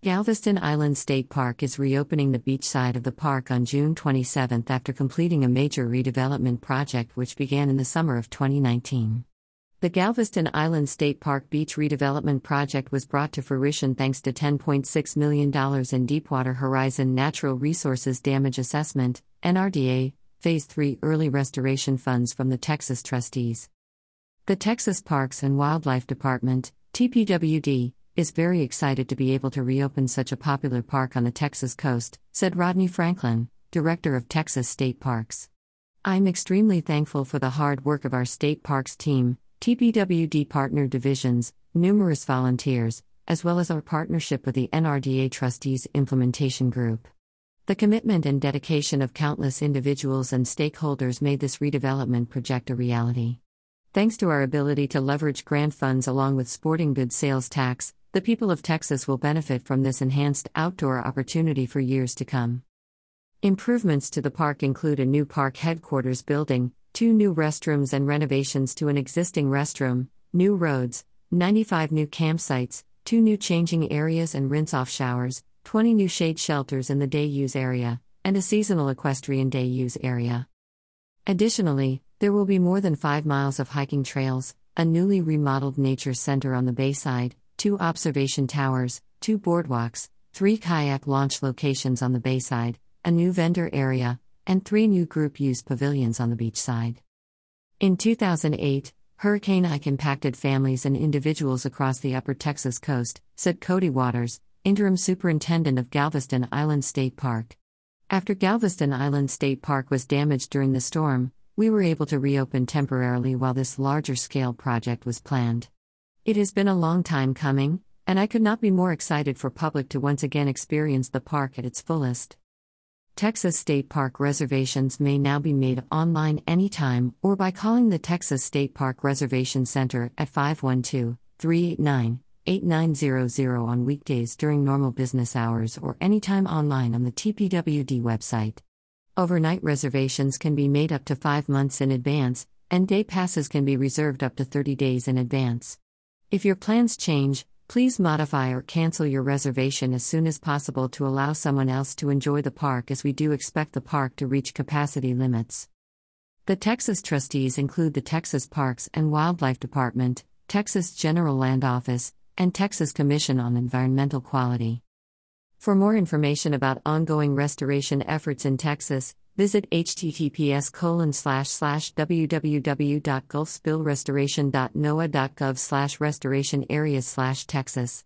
Galveston Island State Park is reopening the beach side of the park on June 27 after completing a major redevelopment project which began in the summer of 2019. The Galveston Island State Park Beach Redevelopment Project was brought to fruition thanks to $10.6 million in Deepwater Horizon Natural Resources Damage Assessment, NRDA, Phase 3 early restoration funds from the Texas trustees. The Texas Parks and Wildlife Department, TPWD, is very excited to be able to reopen such a popular park on the Texas coast, said Rodney Franklin, director of Texas State Parks. I'm extremely thankful for the hard work of our state parks team, TPWD partner divisions, numerous volunteers, as well as our partnership with the NRDA Trustees Implementation Group. The commitment and dedication of countless individuals and stakeholders made this redevelopment project a reality. Thanks to our ability to leverage grant funds along with sporting goods sales tax, the people of Texas will benefit from this enhanced outdoor opportunity for years to come. Improvements to the park include a new park headquarters building, two new restrooms and renovations to an existing restroom, new roads, 95 new campsites, two new changing areas and rinse off showers, 20 new shade shelters in the day use area, and a seasonal equestrian day use area. Additionally, there will be more than 5 miles of hiking trails, a newly remodeled nature center on the bayside, two observation towers, two boardwalks, three kayak launch locations on the bayside, a new vendor area, and three new group use pavilions on the beachside. In 2008, Hurricane Ike impacted families and individuals across the upper Texas coast, said Cody Waters, interim superintendent of Galveston Island State Park. After Galveston Island State Park was damaged during the storm, we were able to reopen temporarily while this larger scale project was planned. It has been a long time coming, and I could not be more excited for public to once again experience the park at its fullest. Texas State Park reservations may now be made online anytime or by calling the Texas State Park Reservation Center at 512 389 8900 on weekdays during normal business hours or anytime online on the TPWD website. Overnight reservations can be made up to five months in advance, and day passes can be reserved up to 30 days in advance. If your plans change, please modify or cancel your reservation as soon as possible to allow someone else to enjoy the park as we do expect the park to reach capacity limits. The Texas trustees include the Texas Parks and Wildlife Department, Texas General Land Office, and Texas Commission on Environmental Quality. For more information about ongoing restoration efforts in Texas, Visit https colon slash slash www.gulfspillrestoration.noaa.gov slash restoration areas slash Texas.